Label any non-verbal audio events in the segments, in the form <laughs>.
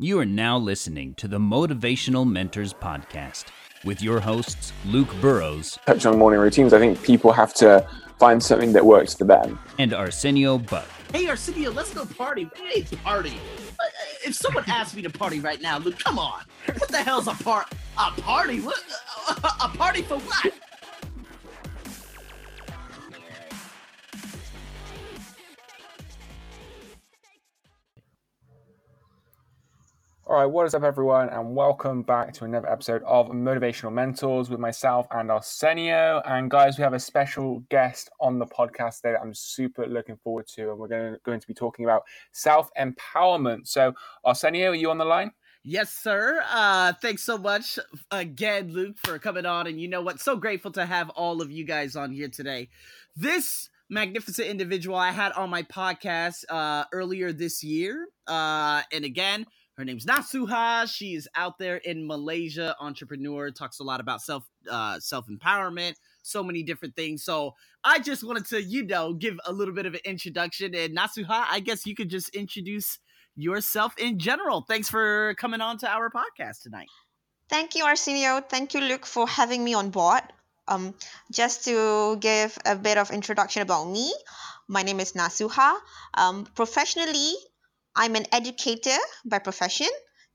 You are now listening to the Motivational Mentors Podcast with your hosts, Luke Burrows. Touch on morning routines. I think people have to find something that works for them. And Arsenio Buck. Hey, Arsenio, let's go party. Hey, party. Uh, if someone asked me to party right now, Luke, come on. What the hell's a part? A party? What? A party for what? All right, what is up, everyone, and welcome back to another episode of Motivational Mentors with myself and Arsenio. And guys, we have a special guest on the podcast today that I'm super looking forward to, and we're going to, going to be talking about self empowerment. So, Arsenio, are you on the line? Yes, sir. Uh, thanks so much again, Luke, for coming on. And you know what? So grateful to have all of you guys on here today. This magnificent individual I had on my podcast uh, earlier this year. Uh, and again, her name's Nasuha. She's out there in Malaysia, entrepreneur, talks a lot about self uh, self empowerment, so many different things. So I just wanted to, you know, give a little bit of an introduction. And Nasuha, I guess you could just introduce yourself in general. Thanks for coming on to our podcast tonight. Thank you, Arsenio. Thank you, Luke, for having me on board. Um, just to give a bit of introduction about me, my name is Nasuha. Um, professionally, I'm an educator by profession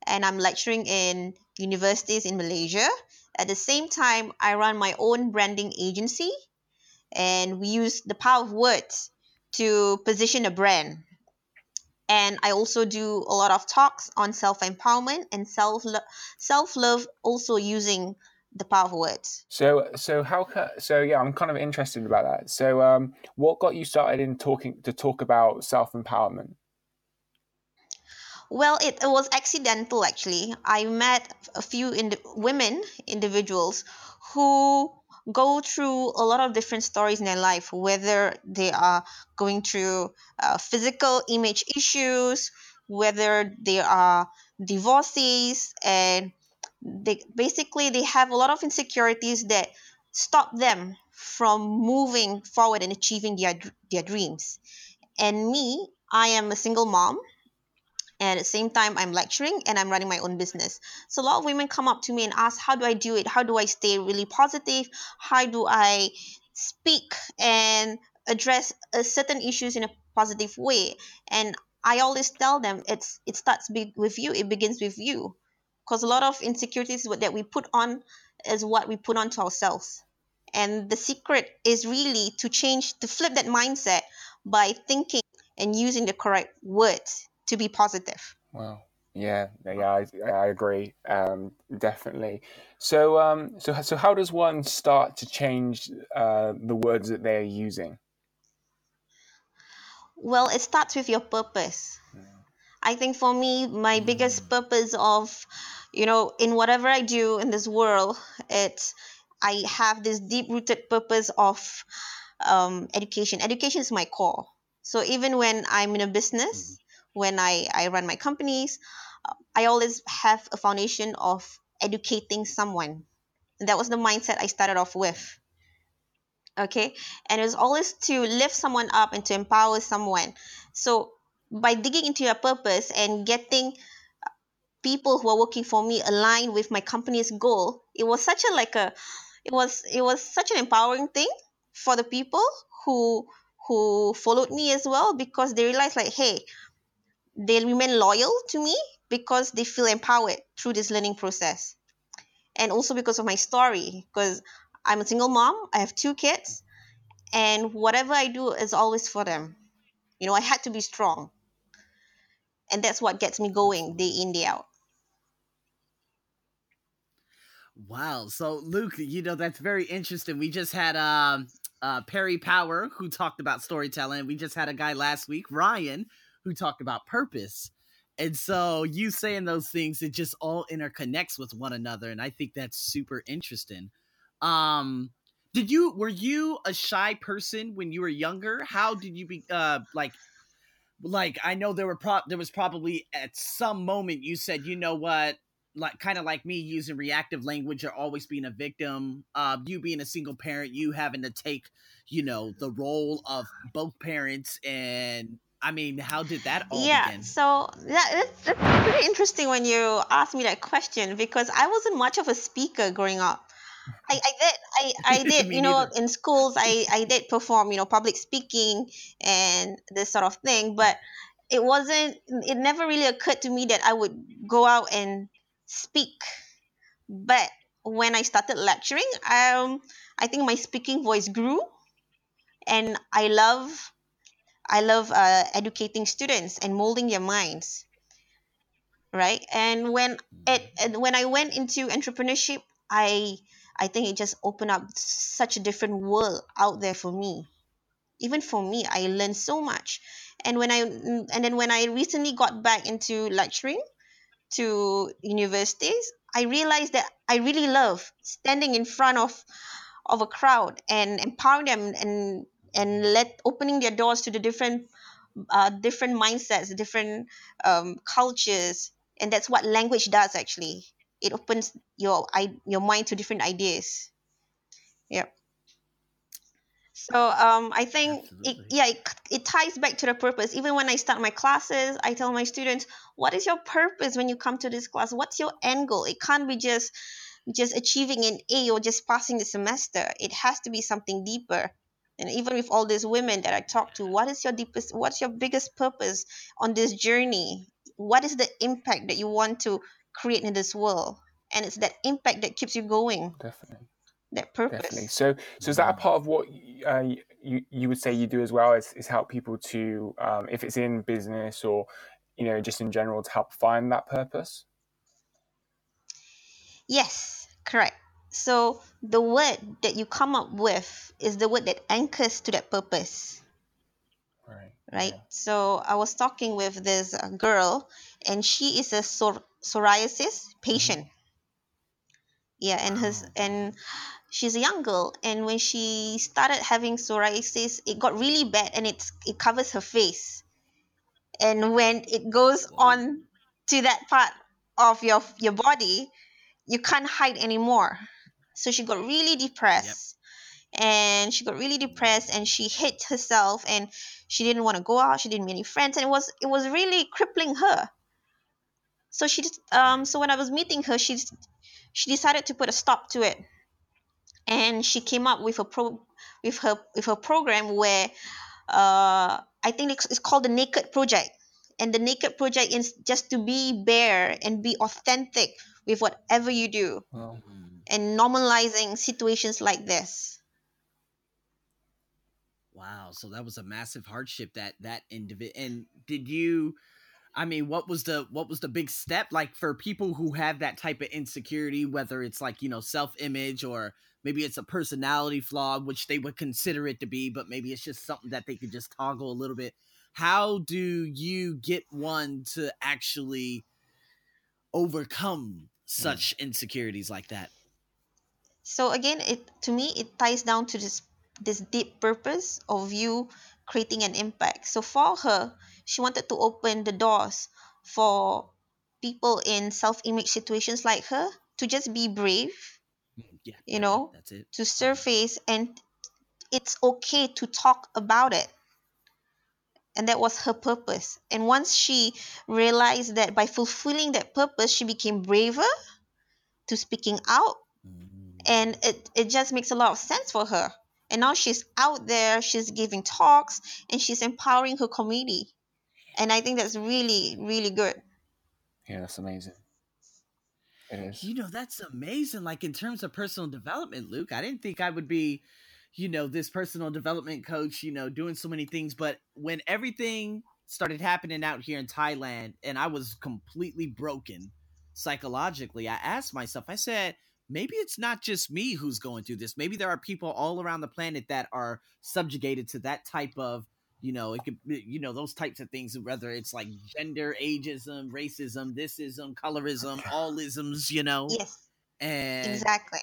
and I'm lecturing in universities in Malaysia. At the same time, I run my own branding agency and we use the power of words to position a brand. And I also do a lot of talks on self empowerment and self self love, also using the power of words. So, so how? So, yeah, I'm kind of interested about that. So, um, what got you started in talking to talk about self empowerment? Well, it, it was accidental actually. I met a few women, individuals, who go through a lot of different stories in their life, whether they are going through uh, physical image issues, whether they are divorcees, and they basically they have a lot of insecurities that stop them from moving forward and achieving their their dreams. And me, I am a single mom and at the same time i'm lecturing and i'm running my own business. So a lot of women come up to me and ask how do i do it? How do i stay really positive? How do i speak and address certain issues in a positive way? And i always tell them it's it starts be- with you. It begins with you. Because a lot of insecurities that we put on is what we put onto ourselves. And the secret is really to change to flip that mindset by thinking and using the correct words to be positive. Wow. Yeah, yeah, I, I agree, um, definitely. So, um, so, so, how does one start to change uh, the words that they're using? Well, it starts with your purpose. Yeah. I think for me, my mm. biggest purpose of, you know, in whatever I do in this world, it's I have this deep-rooted purpose of um, education. Education is my core. So even when I'm in a business, mm when I, I run my companies, uh, I always have a foundation of educating someone. And that was the mindset I started off with. Okay. And it was always to lift someone up and to empower someone. So by digging into your purpose and getting uh, people who are working for me aligned with my company's goal, it was such a like a it was it was such an empowering thing for the people who who followed me as well because they realized like hey they remain loyal to me because they feel empowered through this learning process. And also because of my story, because I'm a single mom, I have two kids, and whatever I do is always for them. You know, I had to be strong. And that's what gets me going day in, day out. Wow. So Luke, you know, that's very interesting. We just had um uh Perry Power who talked about storytelling. We just had a guy last week, Ryan, who talked about purpose. And so you saying those things, it just all interconnects with one another. And I think that's super interesting. Um, did you were you a shy person when you were younger? How did you be uh like like I know there were pro there was probably at some moment you said, you know what, like kind of like me using reactive language or always being a victim uh, you being a single parent you having to take you know the role of both parents and I mean, how did that all yeah begin? so that, that's, that's pretty interesting when you ask me that question because i wasn't much of a speaker growing up i, I did i, <laughs> I did you know neither. in schools i i did perform you know public speaking and this sort of thing but it wasn't it never really occurred to me that i would go out and speak but when i started lecturing um i think my speaking voice grew and i love I love uh, educating students and molding their minds, right? And when it and when I went into entrepreneurship, I I think it just opened up such a different world out there for me. Even for me, I learned so much. And when I and then when I recently got back into lecturing to universities, I realized that I really love standing in front of of a crowd and empowering them and and let opening their doors to the different uh, different mindsets different um, cultures. And that's what language does actually. It opens your your mind to different ideas. Yeah so um, i think it, yeah it, it ties back to the purpose. Even when i start my classes i tell my students what is your purpose when you come to this class? What's your end goal? It can't be just just achieving an a or just passing the semester. It has to be something deeper and even with all these women that i talk to what is your deepest what's your biggest purpose on this journey what is the impact that you want to create in this world and it's that impact that keeps you going Definitely. that purpose Definitely. So, so is that a part of what uh, you you would say you do as well? Is, is help people to, um, if it's in business or, you know, just in general, to help find that purpose? yes correct so the word that you come up with is the word that anchors to that purpose Right. right? So I was talking with this uh, girl, and she is a psor- psoriasis patient. Yeah, and his and she's a young girl, and when she started having psoriasis, it got really bad, and it's it covers her face, and when it goes on to that part of your your body, you can't hide anymore. So she got really depressed. And she got really depressed and she hit herself and she didn't want to go out, she didn't meet any friends, and it was it was really crippling her. So she just um so when I was meeting her, she she decided to put a stop to it. And she came up with a pro with her with her program where uh I think it's, it's called the Naked Project. And the Naked Project is just to be bare and be authentic with whatever you do Well, Mm. And normalizing situations like this. Wow, so that was a massive hardship that that individual. And did you? I mean, what was the what was the big step like for people who have that type of insecurity, whether it's like you know self image or maybe it's a personality flaw, which they would consider it to be, but maybe it's just something that they could just toggle a little bit. How do you get one to actually overcome hmm. such insecurities like that? So again, it to me it ties down to this this deep purpose of you creating an impact. So for her, she wanted to open the doors for people in self-image situations like her to just be brave, mm-hmm. Yeah, You know, that's it. to surface and it's okay to talk about it. And that was her purpose. And once she realized that by fulfilling that purpose, she became braver to speaking out. And it, it just makes a lot of sense for her and now she's out there she's giving talks and she's empowering her community and i think that's really really good yeah, that's amazing. It is. You know, that's amazing. Like in terms of personal development, Luke, I didn't think I would be, you know, this personal development coach, you know, doing so many things. But when everything started happening out here in Thailand and I was completely broken psychologically, I asked myself, I said, maybe it's not just me who's going through this. Maybe there are people all around the planet that are subjugated to that type of you know, it could be, you know, those types of things, whether it's like gender, ageism, racism, thisism, colorism, all isms, you know, yes. And exactly.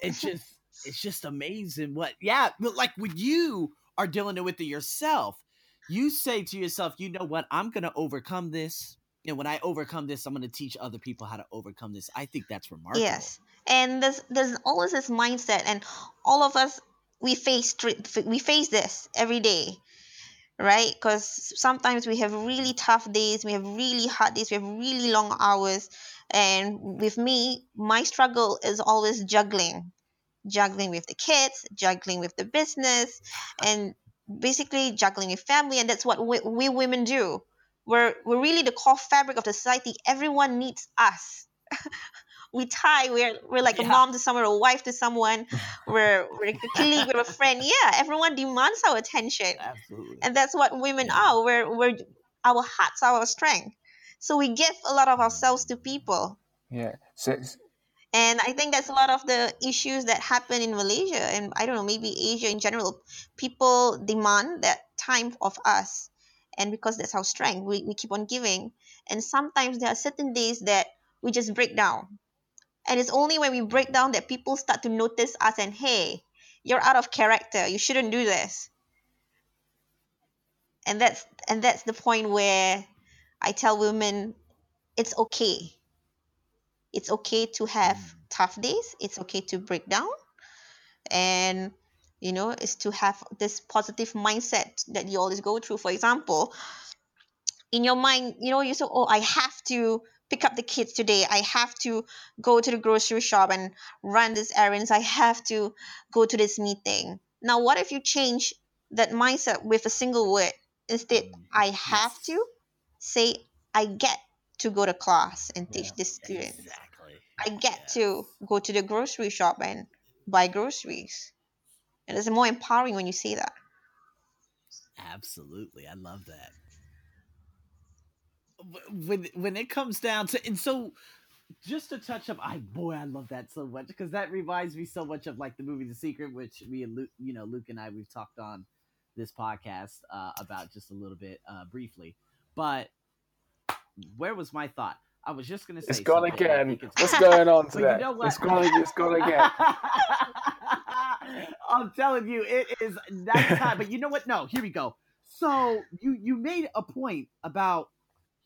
it's <laughs> just, it's just amazing what, yeah, but like when you are dealing with it yourself, you say to yourself, you know what, I'm going to overcome this. And when I overcome this, I'm going to teach other people how to overcome this. I think that's remarkable. yes and there's there's always this mindset and all of us we face we face this every day right? Because sometimes we have really tough days, we have really hard days, we have really long hours. And with me, my struggle is always juggling, juggling with the kids, juggling with the business, <laughs> and basically juggling with family. And that's what we, we women do. We're, we're really the core fabric of the society. Everyone needs us. <laughs> we tie. We're we're like yeah. a mom to someone, a wife to someone. <laughs> we're we're a colleague, we're a friend. Yeah, everyone demands our attention. Absolutely. And that's what women are. We're we're our hearts are our strength. So we give a lot of ourselves to people. Yeah. So and I think that's a lot of the issues that happen in Malaysia and I don't know, maybe Asia in general. People demand that time of us. And because that's our strength, we, we keep on giving. And sometimes there are certain days that we just break down. And it's only when we break down that people start to notice us and hey you're out of character. You shouldn't do this. And that's and that's the point where i tell women it's okay. It's okay to have mm. tough days. It's okay to break down. And you know is to have this positive mindset that you always go through for example in your mind you know you say oh i have to pick up the kids today. I have to go to the grocery shop and run these errands. I have to go to this meeting. Now, what if you change that mindset with a single word? Instead, mm, I have yes. to say, I get to go to class and teach yeah, this student. Exactly. I get yes. to go to the grocery shop and buy groceries. And it's more empowering when you see that. Absolutely. I love that. When when it comes down to and so just to touch up i boy i love that so much because that reminds me so much of like the movie the secret which me and luke you know luke and i we've talked on this podcast uh, about just a little bit uh, briefly. But where was my thought? I was just gonna say it's gone again. it's what's going on <laughs> today you know what? it's gone it's gone again <laughs> i'm telling you it is that time. But you know what? No here we go. So you you made a point about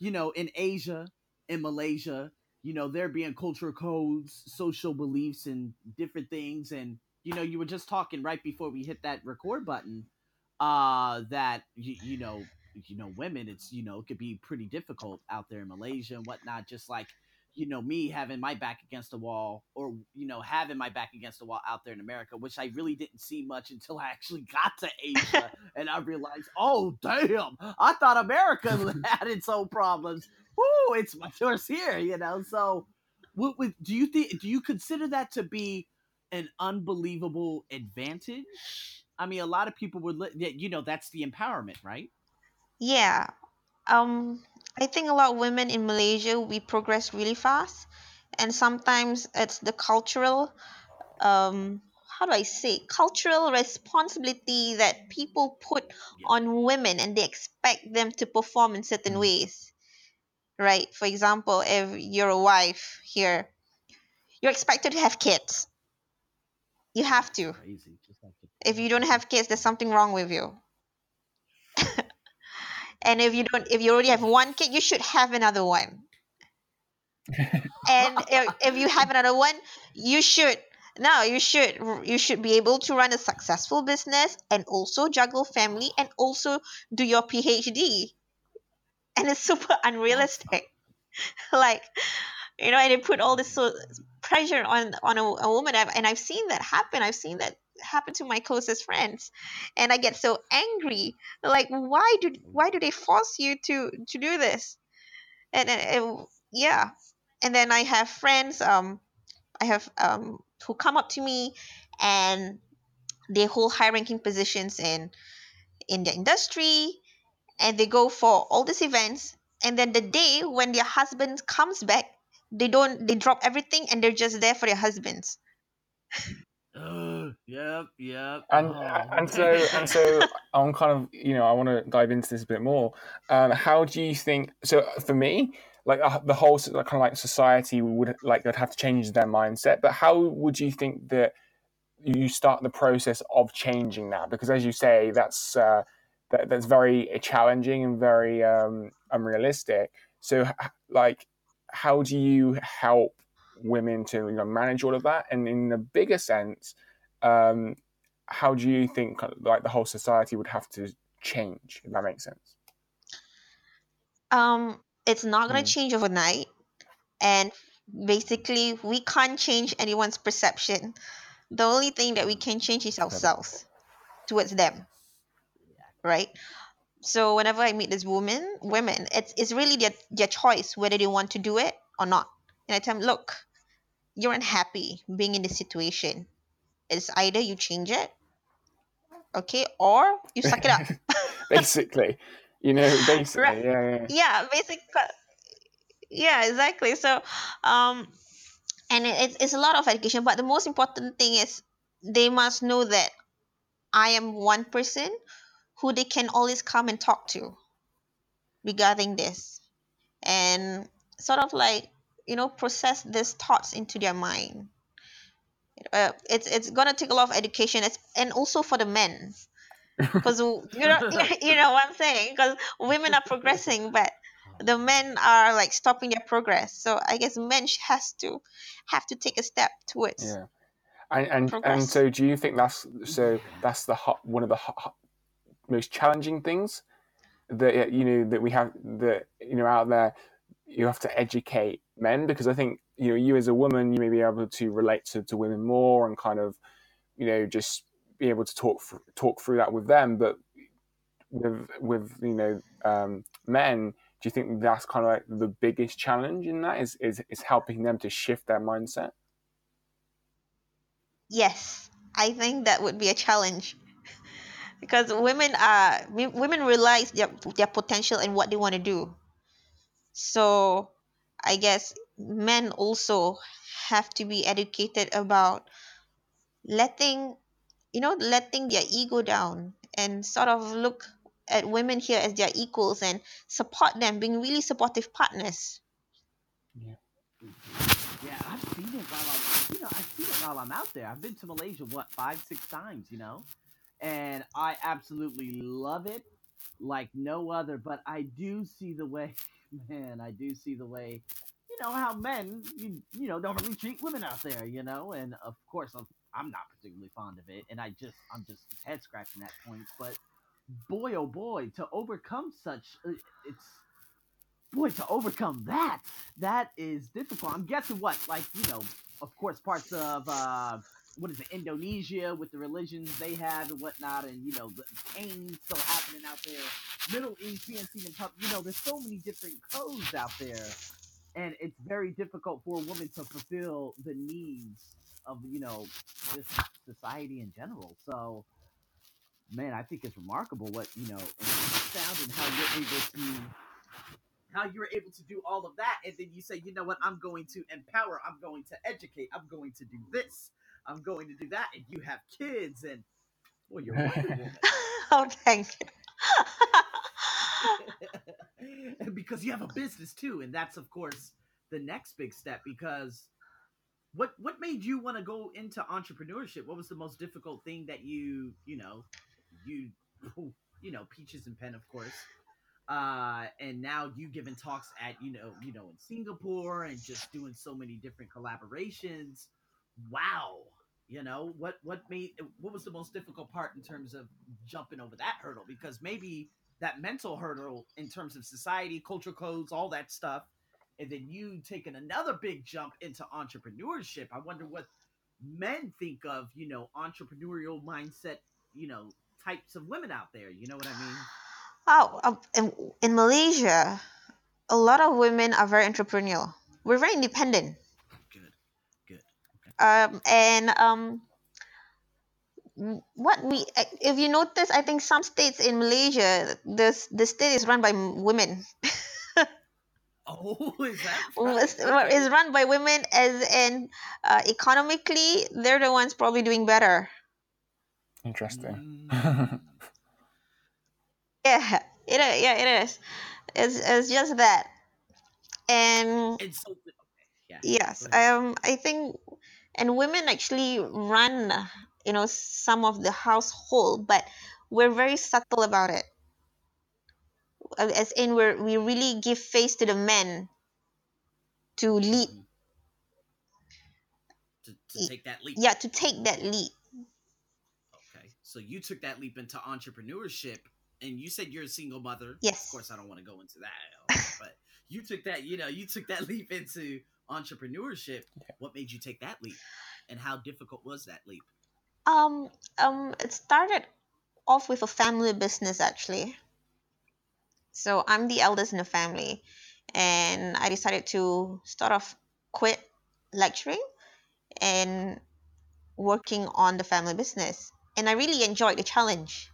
you know, in Asia, in Malaysia, you know, there being cultural codes, social beliefs, and different things. And, you know, you were just talking right before we hit that record button uh, that, you, you know, you know, women, it's, you know, it could be pretty difficult out there in Malaysia and whatnot, just like, you know, me having my back against the wall or, you know, having my back against the wall out there in America, which I really didn't see much until I actually <laughs> got to Asia <laughs> and I realized, oh, damn, I thought America <laughs> had its own problems. Whoo, it's much worse here, you know? So, what, what, do you think, do you consider that to be an unbelievable advantage? I mean, a lot of people would, you know, that's the empowerment, right? Yeah. Um, I think a lot of women in Malaysia we progress really fast, and sometimes it's the cultural, um, how do I say, cultural responsibility that people put on women, and they expect them to perform in certain mm. ways, right? For example, if you're a wife here, you're expected to have kids. You have to. If you don't have kids, there's something wrong with you and if you don't if you already have one kid you should have another one. <laughs> And if, if you have another one you should no you should you should be able to run a successful business and also juggle family and also do your phd and it's <laughs> super unrealistic. <laughs> Like you know and they put all this so pressure on on a, a woman. And i've seen that happen. I've seen that happened to my closest friends and i get so angry. Like why do why do they force you to to do this? And, and, yeah. And then i have friends um i have um who come up to me and they hold high ranking positions in in the industry and they go for all these events. And then the day when their husband comes back they don't they drop everything and they're just there for their husbands. <sighs> Uh, yep, yep. And oh, and so and so <laughs> I'm kind of you know I want to dive into this a bit more. Um, how do you think? So for me, like uh, the whole like, kind of like society would like they'd have to change their mindset. But how would you think that you start the process of changing that? Because as you say, that's uh, that, that's very challenging and very um, unrealistic. So like, how do you help women to you know manage all of that and in a bigger sense um, how do you think like the whole society would have to change? If that makes sense. Um, it's not gonna Mm. change overnight, and basically, we can't change anyone's perception. The only thing that we can change is ourselves towards them, right? So whenever I meet this woman, women, it's it's really their their choice whether they want to do it or not. And I tell them, look, you're unhappy being in this situation. It's either you change it, okay, or you suck it up. <laughs> basically, you know, <laughs> basically, Right. yeah, yeah. yeah basically yeah exactly so um and it, it's, it's a lot of education but the most important thing is they must know that i am one person who they can always come and talk to regarding this and sort of like you know process these thoughts into their mind uh, it's it's gonna take a lot of education it's, and also for the men <laughs> because you know <laughs> you know what I'm saying because women are progressing but the men are like stopping their progress so I guess men has to have to take a step towards Yeah. And and, and so, do you think that's so? That's the hot, one of the ho- ho- most challenging things that you know that we have that you know out there. You have to educate men because I think you know you as a woman you may be able to relate to, to women more and kind of you know just be able to talk talk through that with them. But with with you know um, men, do you think that's kind of like the biggest challenge in that is is is helping them to shift their mindset? yes I think that would be a challenge <laughs> because women are women realize their their potential and what they want to do so I guess men also have to be educated about letting you know letting their ego down and sort of look at women here as their equals and support them being really supportive partners Yeah, yeah I've seen it while I'm, you know, I've seen it while I'm out there. I've been to Malaysia what five, six times, you know, and I absolutely love it like no other. But I do see the way, <laughs> man, I do see the way, you know, how men, you, you know, don't really treat women out there, you know, and of course I'm, I'm not particularly fond of it, and I just, I'm just head scratching that point. But boy, oh boy, to overcome such, uh, it's boy to overcome that that is difficult i'm guessing what like you know of course parts of uh what is it indonesia with the religions they have and whatnot and you know the pain still happening out there middle east being seen in public you know there's so many different codes out there and it's very difficult for a woman to fulfill the needs of you know this society in general. So man i think it's remarkable what you know and sound and how you're able to how you're able to do all of that. And then you say you know what? I'm going to empower. I'm going to educate. I'm going to do this. I'm going to do that. And you have kids and well you're <laughs> oh thank you <laughs> <laughs> because you have a business too and that's of course the next big step because what what made you want to go into entrepreneurship? What was the most difficult thing that you you know you you know peaches and pen of course uh and now you giving talks at you know you know in singapore and just doing so many different collaborations? Wow you know what what made what was the most difficult part in terms of jumping over that hurdle? Because maybe that mental hurdle in terms of society culture codes all that stuff and then you taking another big jump into entrepreneurship. I wonder what men think of you know entrepreneurial mindset you know types of women out there you know what i mean? Oh in, in malaysia a lot of women are very entrepreneurial. We're very independent. Good good um, and um, w- what we if you notice i think some states in malaysia the, the state is run by women. <laughs> Oh is that is right? is run by women as in uh, economically they're the ones probably doing better. Interesting. Mm. <laughs> yeah it is yeah it is. It's, it's just that. And and so okay, yeah. Yes um i think and women actually run you know some of the household but we're very subtle about it Uh, as in we're we really give face to the men to lead Mhm. to, to take that leap yeah to take that lead okay so you took that leap into entrepreneurship and you said you're a single mother. Yes. Of course, I don't want to go into that, <laughs> but you took that. You know, you took that <laughs> leap into entrepreneurship. What made you take that leap, and how difficult was that leap? Um, um, it started off with a family business actually. So I'm the eldest in the family, and I decided to sort of quit lecturing and working on the family business. And I really enjoyed the challenge.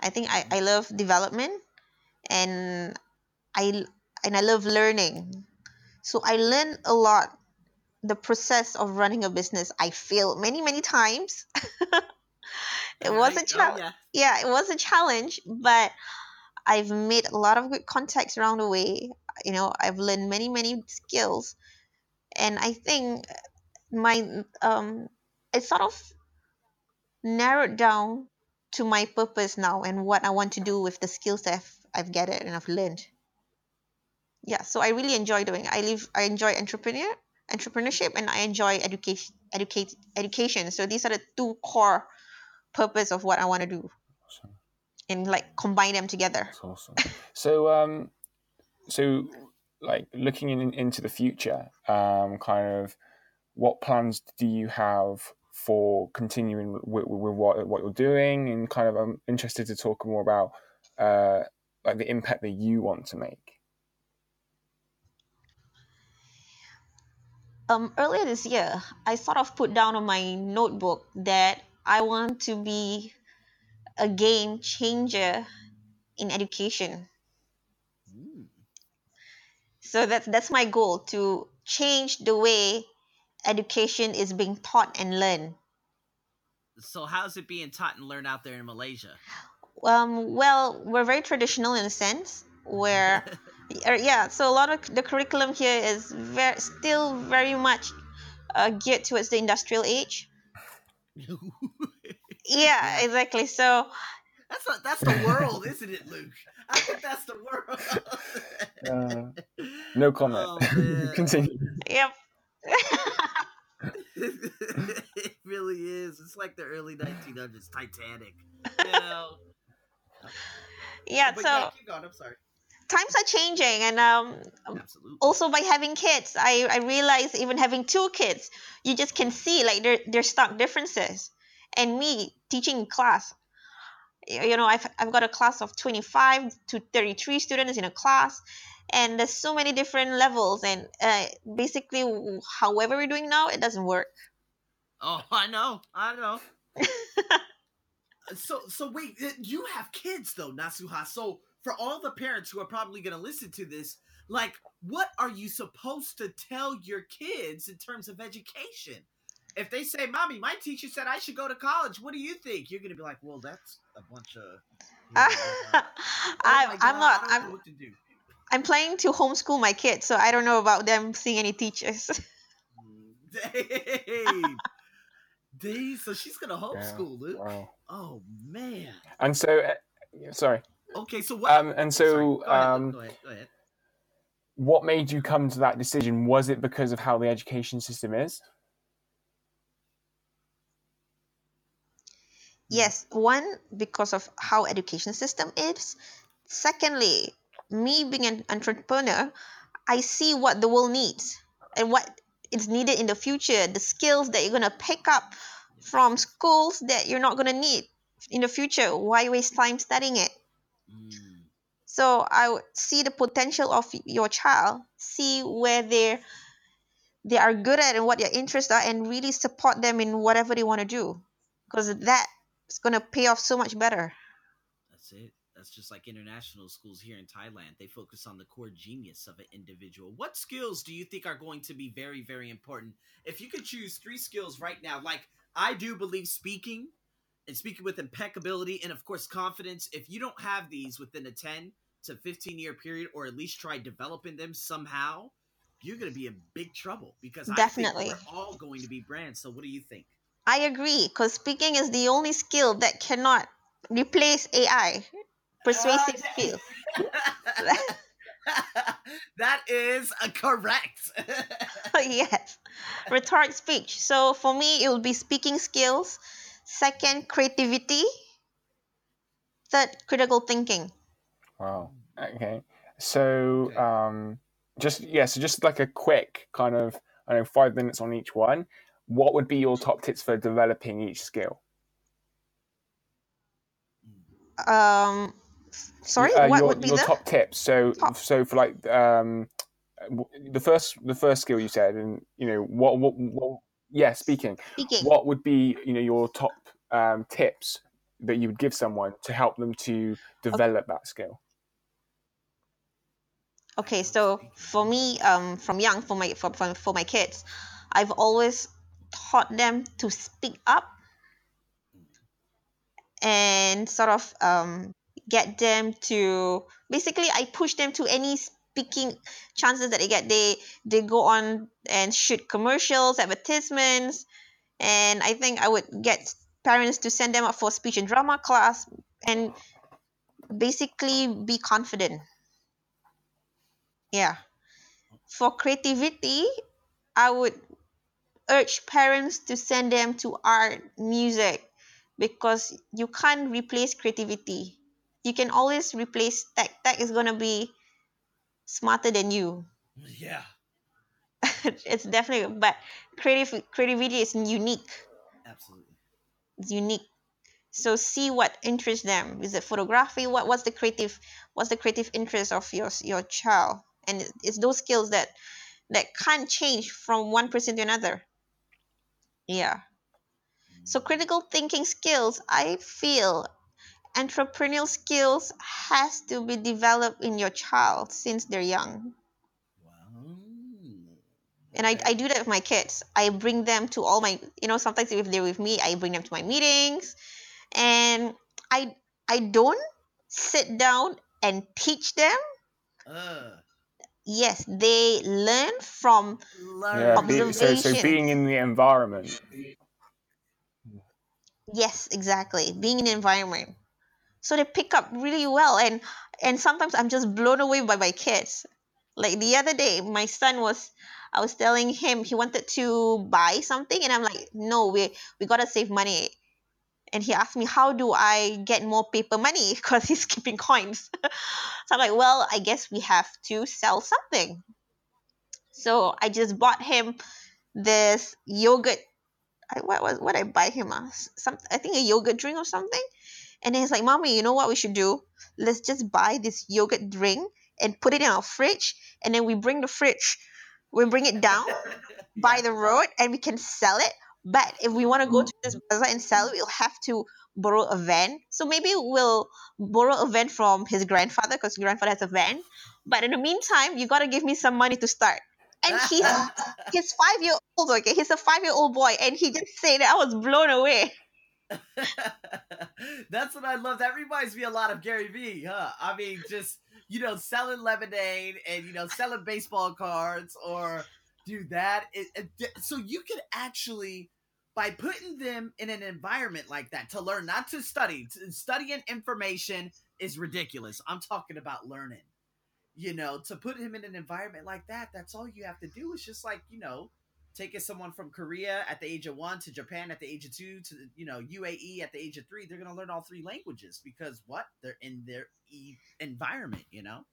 I think I, I love development and I and I love learning. So I learned a lot the process of running a business. I failed many, many times. <laughs> it was a Right? Oh, challenge. yeah. yeah, it was a challenge, but I've made a lot of good contacts around the way. You know, I've learned many, many skills, and I think my um, it sort of narrowed down to my purpose now and what I want to do with the skills that I've, I've gathered and I've learned. Yeah, so I really enjoy doing. I live. I enjoy entrepreneur entrepreneurship and I enjoy education. Educate education. So these are the two core purpose of what I want to do Awesome. and like combine them together. That's awesome. So, um, so like looking in, into the future, um, kind of, what plans do you have for continuing with, with what what you're doing? And kind of, I'm interested to talk more about, uh, like the impact that you want to make. Um, earlier this year, I sort of put down on my notebook that I want to be a game changer in education. Mm. So that's that's my goal to change the way education is being taught and learned. So how's it being taught and learned out there in Malaysia? Um, well, we're very traditional in a sense where <laughs> yeah so a lot of the curriculum here is very still very much uh, geared towards the industrial age <laughs> yeah exactly so That's a, that's the world, isn't it, Luke? I think that's the world. <laughs> Uh, no comment. <laughs> Oh. Continue. yep it really is. It's like the early 1900s Titanic. You know? yeah But so yeah, keep going. I'm sorry. Times are changing and um Absolutely. also by having kids i i realize even having two kids you just can see like there there's stark differences and me teaching class you know i've, I've got a class of 25 to 33 students in a class and there's so many different levels and uh, basically however we're doing now it doesn't work Oh, <laughs> I know. I know. <laughs> so so wait, uh, you have kids though, Nasuha. So for all the parents who are probably going to listen to this, like what are you supposed to tell your kids in terms of education? If they say, "Mommy, my teacher said I should go to college," what do you think? You're going to be like, "Well, that's a bunch of." you know, uh, oh I'm, I'm not I don't know I'm, what to do. I'm planning to homeschool my kids so i don't know about them seeing any teachers <laughs> Dave. Dave, so she's gonna homeschool, Luke. Wow. Oh man. And so, uh, sorry. Okay, so what? Um, and Sorry, so, go ahead, um, go ahead, go ahead. what made you come to that decision? Was it because of how the education system is? Yes, one because of how education system is. Secondly, me being an entrepreneur, I see what the world needs and what is needed in the future, the skills that you're gonna pick up from schools that you're not gonna need in the future. Why waste time studying it? Mm, So I would see the potential of your child, see where they're they are good at and what their interests are, and really support them in whatever they want to do, because that is gonna pay off so much better. that's it. That's just like international schools here in Thailand. They focus on the core genius of an individual. What skills do you think are going to be very, very important? If you could choose three skills right now, like I do believe speaking and speaking with impeccability and, of course, confidence. If you don't have these within a 10 to 15 year period, or at least try developing them somehow, you're going to be in big trouble because Definitely. I think we're all going to be brands. So, what do you think? I agree, because speaking is the only skill that cannot replace AI. Persuasive Uh, skill. <laughs> that is correct. <laughs> <laughs> yes. Rhetoric speech. So for me, it will be speaking skills. Second, creativity. third critical thinking Wow. Okay. So, um, just yeah, so just like a quick kind of, I don't know, five minutes on each one. What would be your top tips for developing each skill? um sorry Uh, what your, would be your the top tips? So, Top- so for like um, the first the first skill you said, and you know what what, what yeah, speaking. speaking What would be you know your top um, tips that you would give someone to help them to develop that skill? okay so for me um from young for my for, for, for my kids i've always taught them to speak up and sort of um get them to basically i push them to any speaking chances that they get. They they go on and shoot commercials advertisements and i think i would get parents to send them up for speech and drama class and basically be confident. Yeah. For creativity i would urge parents to send them to art music because you can't replace creativity. You can always replace tech. Tech is going to be smarter than you. Yeah. <laughs> it's definitely but creative creativity is unique. Absolutely. it's unique. So see what interests them. Is it photography? What what's the creative what's the creative interest of your your child? And it's, it's those skills that that can't change from one person to another. Yeah. So mm. critical thinking skills i feel entrepreneurial skills has to be developed in your child since they're young Wow. and I, I do that with my kids i bring them to all my you know sometimes if they're with me i bring them to my meetings and i i don't sit down and teach them Uh, yes they learn from learn. Yeah, be, so so Observation. being in the environment. yes exactly being in the environment so they pick up really well and and sometimes i'm just blown away by my kids. Like the other day my son was i was telling him he wanted to buy something and i'm like no we we gotta save money. And he asked me how do i get more paper money? <laughs> Because he's keeping coins. <laughs> So i'm like well i guess we have to sell something. So i just bought him this yogurt. I, what was what I buy him? Uh, s- some I think a yogurt drink or something, and then he's like, "Mommy, you know what we should do? Let's just buy this yogurt drink and put it in our fridge, and then we bring the fridge, we bring it down <laughs> by the road, and we can sell it. But if we want to go to this mm. bazaar and sell it, we'll have to borrow a van. So maybe we'll borrow a van from his grandfather because grandfather has a van. But in the meantime, you gotta give me some money to start." And he's <laughs> he's five year old okay he's a five year old boy and he just said that i was blown away <laughs> That's what I love. That reminds me a lot of Gary Vee, huh? I mean, just you know, selling lemonade and you know, selling baseball cards or do that. It, it- uh, so you can actually, by putting them in an environment like that, to learn, not to study. To, studying information is ridiculous. I'm talking about learning. You know, to put him in an environment like that, that's all you have to do. It's just like you know, taking someone from Korea at the age of one to Japan at the age of two to you know UAE at the age of three, they're gonna learn all three languages because what? They're in their e- environment, you know.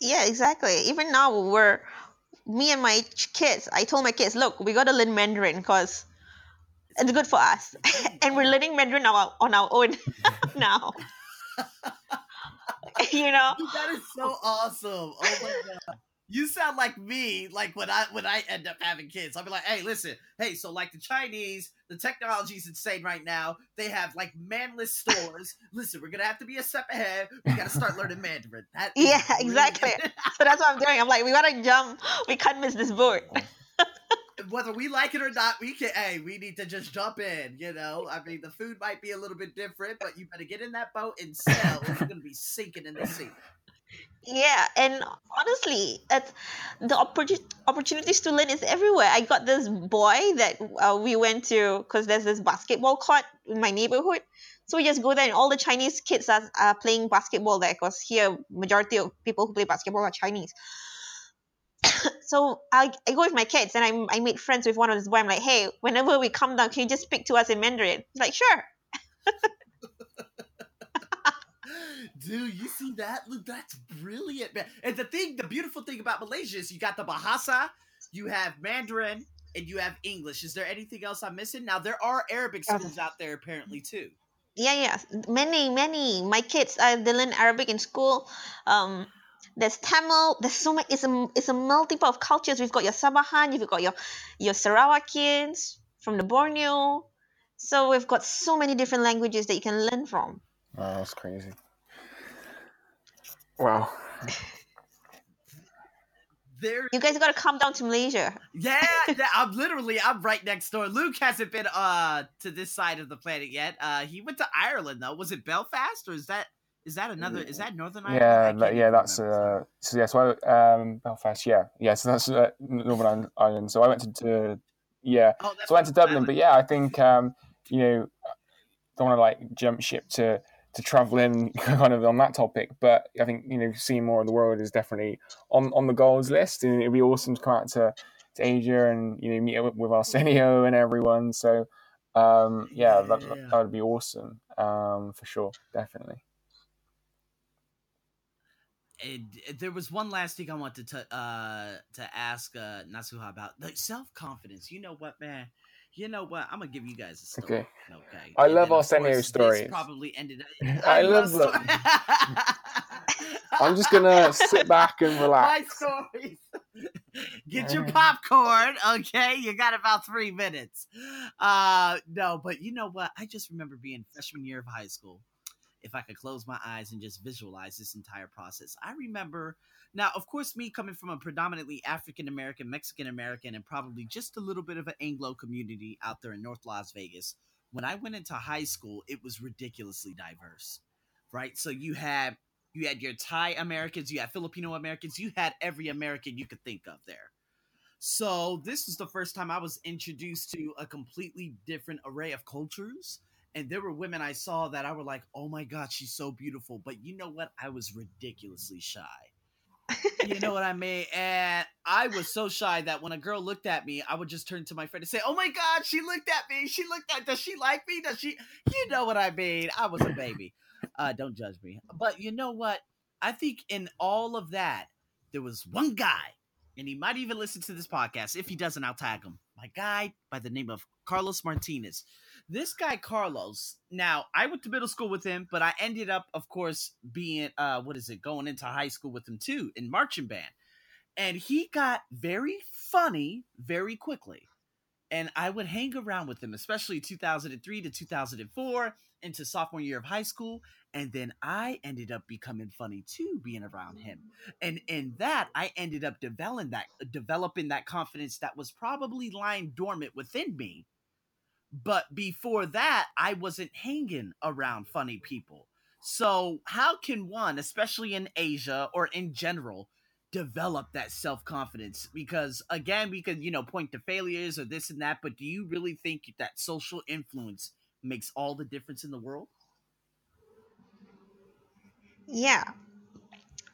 yeah exactly. Even now we're me and my kids i told my kids look we gotta learn mandarin because it's good for us. <laughs> and we're learning mandarin on our, on our own <laughs> now. <laughs> You know? That is so awesome! Oh my god, you sound like me. Like when I when I end up having kids, I'll be like, hey, listen, hey, so like the Chinese, the technology's insane right now. They have like manless stores. <laughs> listen, we're gonna have to be a step ahead. We gotta start learning <laughs> Mandarin. That is Yeah, really exactly. <laughs> so that's what i'm doing i'm like we gotta jump we can't miss this boat oh. whether we like it or not, we can. Hey, we need to just jump in. You know, I mean, the food might be a little bit different, but you better get in that boat and sell. or you're gonna be sinking in the sea. Yeah, and honestly, it's the opportu- opportunities to learn is everywhere. I got this boy that uh, we went to because there's this basketball court in my neighborhood. So we just go there, and all the Chinese kids are, are playing basketball there because here majority of people who play basketball are Chinese. <coughs> so I, I go with my kids, and I I made friends with one of this boy. I'm like, hey, whenever we come down, can you just speak to us in Mandarin? He's like, sure. <laughs> Dude, you see that? Look, that's brilliant, man. And the thing, the beautiful thing about Malaysia is you got the Bahasa, you have Mandarin, and you have English. Is there anything else I'm missing? Now there are Arabic schools out there apparently too. Yeah, yeah, many, many. My kids, uh, they learn Arabic in school. Um, there's Tamil. There's so much. It's a it's a multiple of cultures. We've got your Sabahan. You've got your your Sarawakians from the Borneo. So we've got so many different languages that you can learn from. Oh, that's crazy. Wow. <laughs> There, You guys got to come down to Malaysia. yeah, <laughs> yeah, I'm literally I'm right next door. Luke hasn't been uh to this side of the planet yet. Uh, he went to Ireland though. Was it Belfast or is that is that another? Is that Northern Ireland? Yeah, that, yeah, that's remember. uh, so yeah. So I, um, Belfast, yeah, yeah. So that's uh, Northern Ireland. So I went to, to yeah. Oh, So I went to Northern Dublin, but yeah, I think um, you know, don't want to like jump ship to to travel in <laughs> kind of on that topic, but I think you know, seeing more of the world is definitely on on the goals list, and it'd be awesome to come out to to Asia and you know meet up with Arsenio <laughs> and everyone. So um, yeah, that, that would be awesome um, for sure, definitely. And there was one last thing I wanted to uh to ask uh Nasuha about like self confidence. You know what, man? You know what? I'm gonna give you guys a story. Okay. Okay. I And love then, of Arsenio course, stories. This probably ended. <laughs> I <laughs> love them. I'm just gonna sit back and relax. <laughs> My relax. stories. Get your popcorn, okay? You got about three minutes. Uh no, but you know what? I just remember being freshman year of high school. If I could close my eyes and just visualize this entire process, I remember. Now, of course, me coming from a predominantly African American, Mexican American, and probably just a little bit of an Anglo community out there in North Las Vegas. When I went into high school, it was ridiculously diverse, right? So you had you had your Thai Americans, you had Filipino Americans, you had every American you could think of there. So this was the first time I was introduced to a completely different array of cultures. And there were women I saw that I were like, oh my God, she's so beautiful. But you know what? I was ridiculously shy. You know what I mean? And I was so shy that when a girl looked at me, I would just turn to my friend and say, Oh my God, she looked at me. She looked at, does she like me? Does she, you know what I mean? I was a baby. Uh, don't judge me. But you know what? I think in all of that, there was one guy, and he might even listen to this podcast. If he doesn't, I'll tag him. My guy by the name of Carlos Martinez. This guy, Carlos, now I went to middle school with him, but I ended up, of course, being, uh, what is it, going into high school with him too in marching band. And he got very funny very quickly. And I would hang around with him, especially 2003 to 2004 into sophomore year of high school and then I ended up becoming funny too, being around him. And in that, I ended up developing that developing that confidence that was probably lying dormant within me. But before that, I wasn't hanging around funny people. So how can one, especially in Asia or in general, develop that self confidence? Because again, we could you know point to failures or this and that, but do you really think that social influence makes all the difference in the world? Yeah.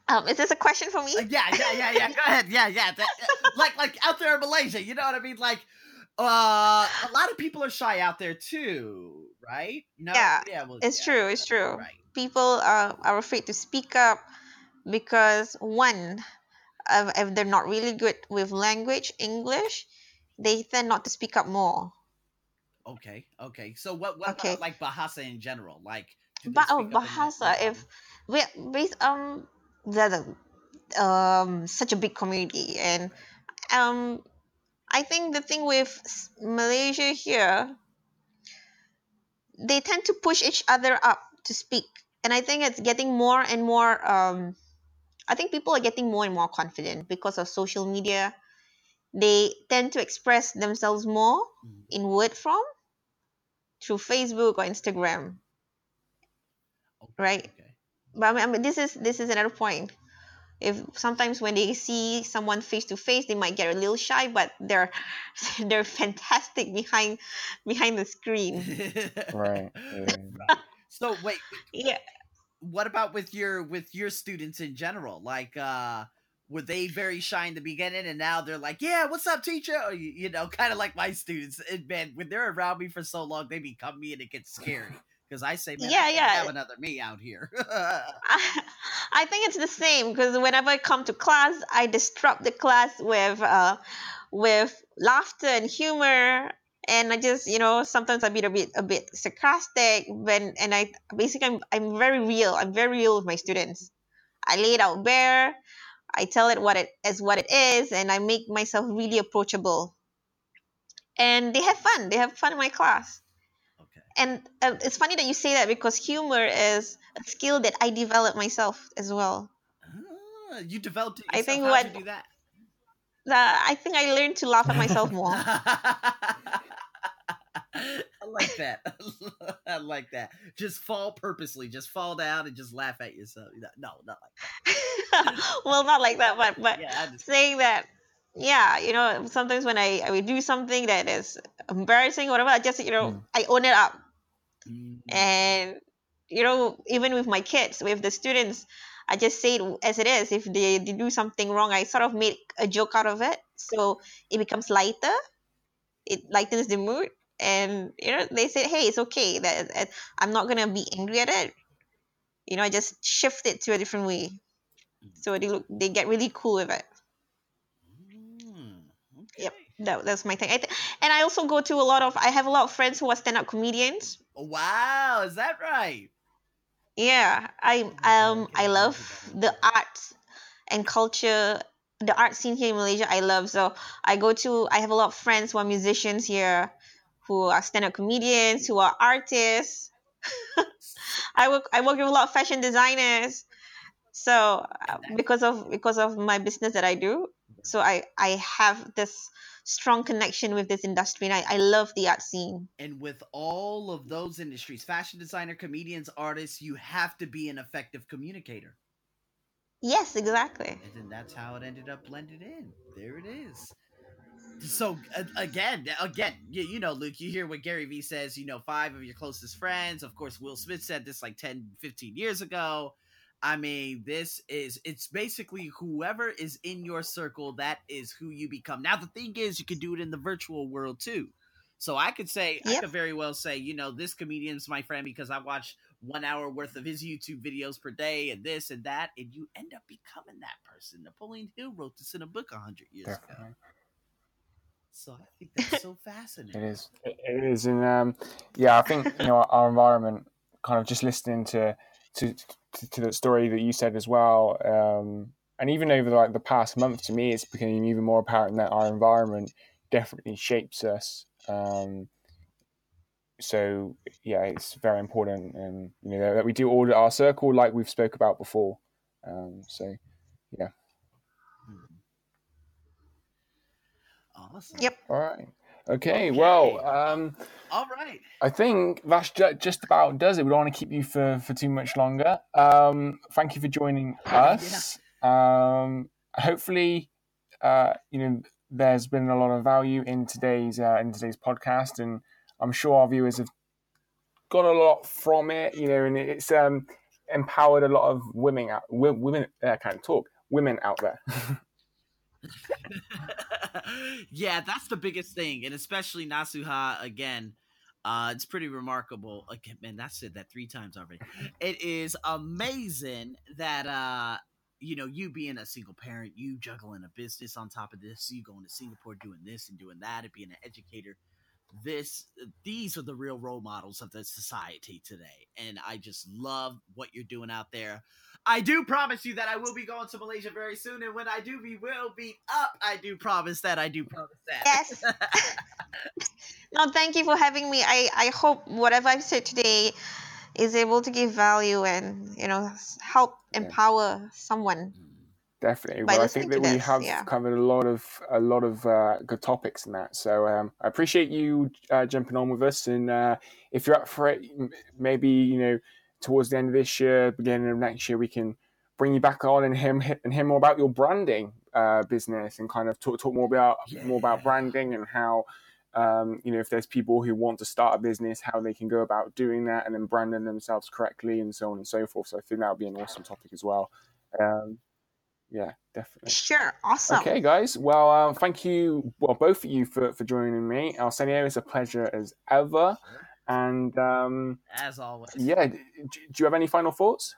Um, is this a question for me? Uh, yeah, yeah, yeah, yeah. Go ahead. Yeah, yeah. That, uh, like, like out there in Malaysia, you know what I mean? Like, uh, a lot of people are shy out there too, right? No, Yeah, well, It's yeah, true. It's true. Right. People are, are afraid to speak up because one, uh, if they're not really good with language, English, they tend not to speak up more. Okay. Okay. So what? What Okay. about like Bahasa in general? Like, But oh, speak up in that- Bahasa, if we based um there's a, um such a big community and um I think the thing with Malaysia here they tend to push each other up to speak and I think it's getting more and more um I think people are getting more and more confident because of social media they tend to express themselves more Mhm. in word form through Facebook or Instagram Okay, right. Okay. but I mean, I mean, this is this is another point. If sometimes when they see someone face to face, they might get a little shy, but they're <laughs> they're fantastic behind behind the screen. <laughs> Right. Yeah. So wait, Yeah, what about with your with your students in general? Like, uh, were they very shy in the beginning, and now they're like, "Yeah, what's up, teacher?" Or, you, you know, <laughs> kind of like my students. And man, when they're around me for so long, they become me, and it gets scary. <laughs> Because I say, man, Yeah, I yeah. have another me out here. I, <laughs> I think it's the same because whenever I come to class, I disrupt the class with uh, with laughter and humor, and I just you know sometimes I be a bit a bit sarcastic when and I basically I'm, I'm very real. I'm very real with my students. I lay it out bare. I tell it what it is what it is, and I make myself really approachable. And they have fun. They have fun in my class. okay. And uh, it's funny that you say that because humor is a skill that I developed myself as well. Ah, you developed it I think How'd what- you do that? That I think I learned to laugh at myself more. <laughs> I like that. <laughs> I like that. Just fall purposely. Just fall down and just laugh at yourself. No, not like <laughs> well, not like that, but but yeah. Just, saying that, yeah, you know, sometimes when I I do something that is embarrassing or whatever, I just you know Mm. I own it up, Mm, and you know even with my kids, with the students, I just say it as it is. If they, they do something wrong, I sort of make a joke out of it, so it becomes lighter. It lightens the mood, and you know they say, hey, it's okay. That I'm not gonna be angry at it. You know, I just shift it to a different way, so they look they get really cool with it. mm, Yep. That, that's my thing. I th- and I also go to a lot of. I have a lot of friends who are stand-up comedians. Wow, is that right? Yeah, I um I love the arts and culture, the art scene here in Malaysia. I love so I go to. I have a lot of friends who are musicians here, who are stand-up comedians, who are artists. <laughs> I work. I work with a lot of fashion designers. So uh, because of because of my business that I do, so I I have this strong connection with this industry, and I, I love the art scene. And with all of those industries, fashion designer, comedians, artists, you have to be an effective communicator. Yes, exactly. And then that's how it ended up blended in. There it is. So again, again, you, you know, Luke, you hear what Gary Vee says, you know, five of your closest friends. Of course, Will Smith said this like 10, 15 years ago. I mean, this is it's basically whoever is in your circle, that is who you become. Now the thing is you can do it in the virtual world too. So I could say I could very well say, you know, this comedian's my friend because I watch one hour worth of his YouTube videos per day and this and that, and you end up becoming that person. Napoleon Hill wrote this in a book a hundred years ago. So I think that's so fascinating. It is. It is, and um, yeah, I think you know our, environment. Kind of just listening to to to, to the story that you said as well, um, and even over like the past month, to me, it's becoming even more apparent that our environment definitely shapes us. Um, so yeah, it's very important, and you know that we do audit our circle like we've spoke about before. Um, so Mhm. Awesome. Yep. all right, okay, Okay. well. Um, All right. I think that's just about does it. We don't want to keep you for, for too much longer. Um, thank you for joining <laughs> us. Um, hopefully, uh, you know, there's been a lot of value in today's uh, in today's podcast, and I'm sure our viewers have got a lot from it. You know, and it's um, empowered a lot of women out wo- women. uh, I can't talk. Women out there. <laughs> <laughs> yeah, that's the biggest thing, and especially Nasuha again. Uh, it's pretty remarkable. Again, man, that's said that three times already. <laughs> It is amazing that uh, you know, you being a single parent, you juggling a business on top of this, you going to Singapore doing this and doing that, and being an educator. This, these are the real role models of the society today, and I just love what you're doing out there. I do promise you that I will be going to Malaysia very soon, and when I do, we will be up. I do promise that. I do promise that. Yes. <laughs> No, thank you for having me. I, I hope whatever I've said today is able to give value and you know s- help Yeah. empower someone. Definitely. by Well, I think that we this, have yeah. covered a lot of a lot of uh, good topics in that. So um, I appreciate you uh, jumping on with us. And uh, if you're up for it, m- maybe you know towards the end of this year, beginning of next year, we can bring you back on and him and hear more about your branding uh, business and kind of talk talk more about more about branding and how. Um, you know, if there's people who want to start a business, how they can go about doing that and then branding themselves correctly and so on and so forth. So I think that would be an awesome topic as well. Um, yeah, definitely. Sure, awesome. Okay, guys. Well, um, thank you, well, both of you for, for joining me. Arsenio, it's a pleasure as ever. And um, as always, yeah, do, do you have any final thoughts?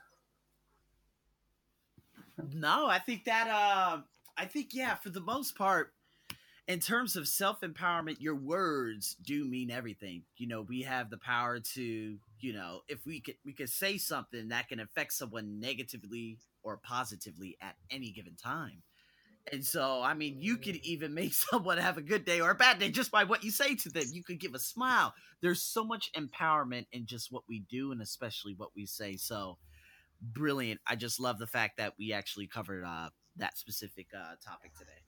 No, I think that uh, I think yeah, for the most part, in terms of self empowerment, your words do mean everything. You know, we have the power to, you know, if we could we could say something that can affect someone negatively or positively at any given time. And so, I mean, you could even make <laughs> someone have a good day or a bad day just by what you say to them. You could give a smile. There's so much empowerment in just what we do and especially what we say. So, brilliant. I just love the fact that we actually covered uh, that specific uh, topic today.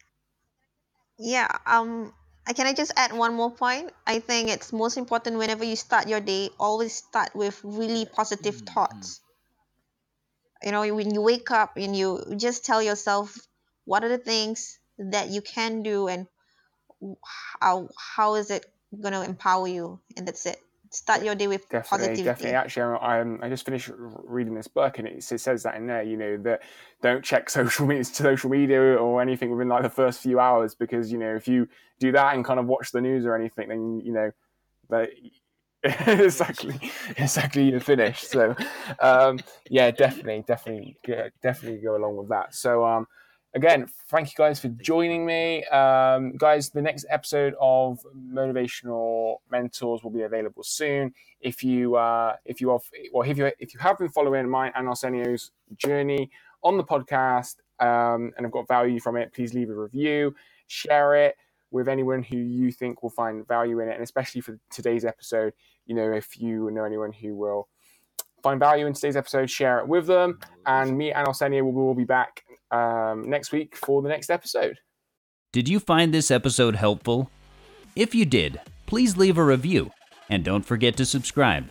Yeah. Um. Can I just add one more point? I think it's most important whenever you start your day, always start with really positive Mhm. thoughts. You know, when you wake up and you just tell yourself what are the things that you can do and how how is it going to empower you, and that's it. Start your day with Definitely, positivity. definitely. Actually, I, um, I just finished reading this book, and it, it says that in there. You know that don't check <laughs> social media, social media or anything within like the first few hours, because you know if you do that and kind of watch the news or anything, then you know that <laughs> exactly, exactly, you're finished. So, um, yeah, definitely, definitely, definitely go along with that. So, um, again, thank you guys for joining me. Um, guys, the next episode of Motivational Mentors will be available soon. If you uh, if you are well, if you if you have been following mine and Arsenio's journey on the podcast um, and have got value from it, please leave a review, share it with anyone who you think will find value in it, and especially for today's episode, you know, if you know anyone who will find value in today's episode, share it with them. And me and Arsenio will, will be back um, next week for the next episode. Did you find this episode helpful? If you did, please leave a review and don't forget to subscribe.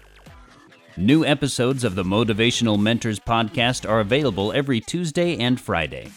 New episodes of the Motivational Mentors podcast are available every Tuesday and Friday.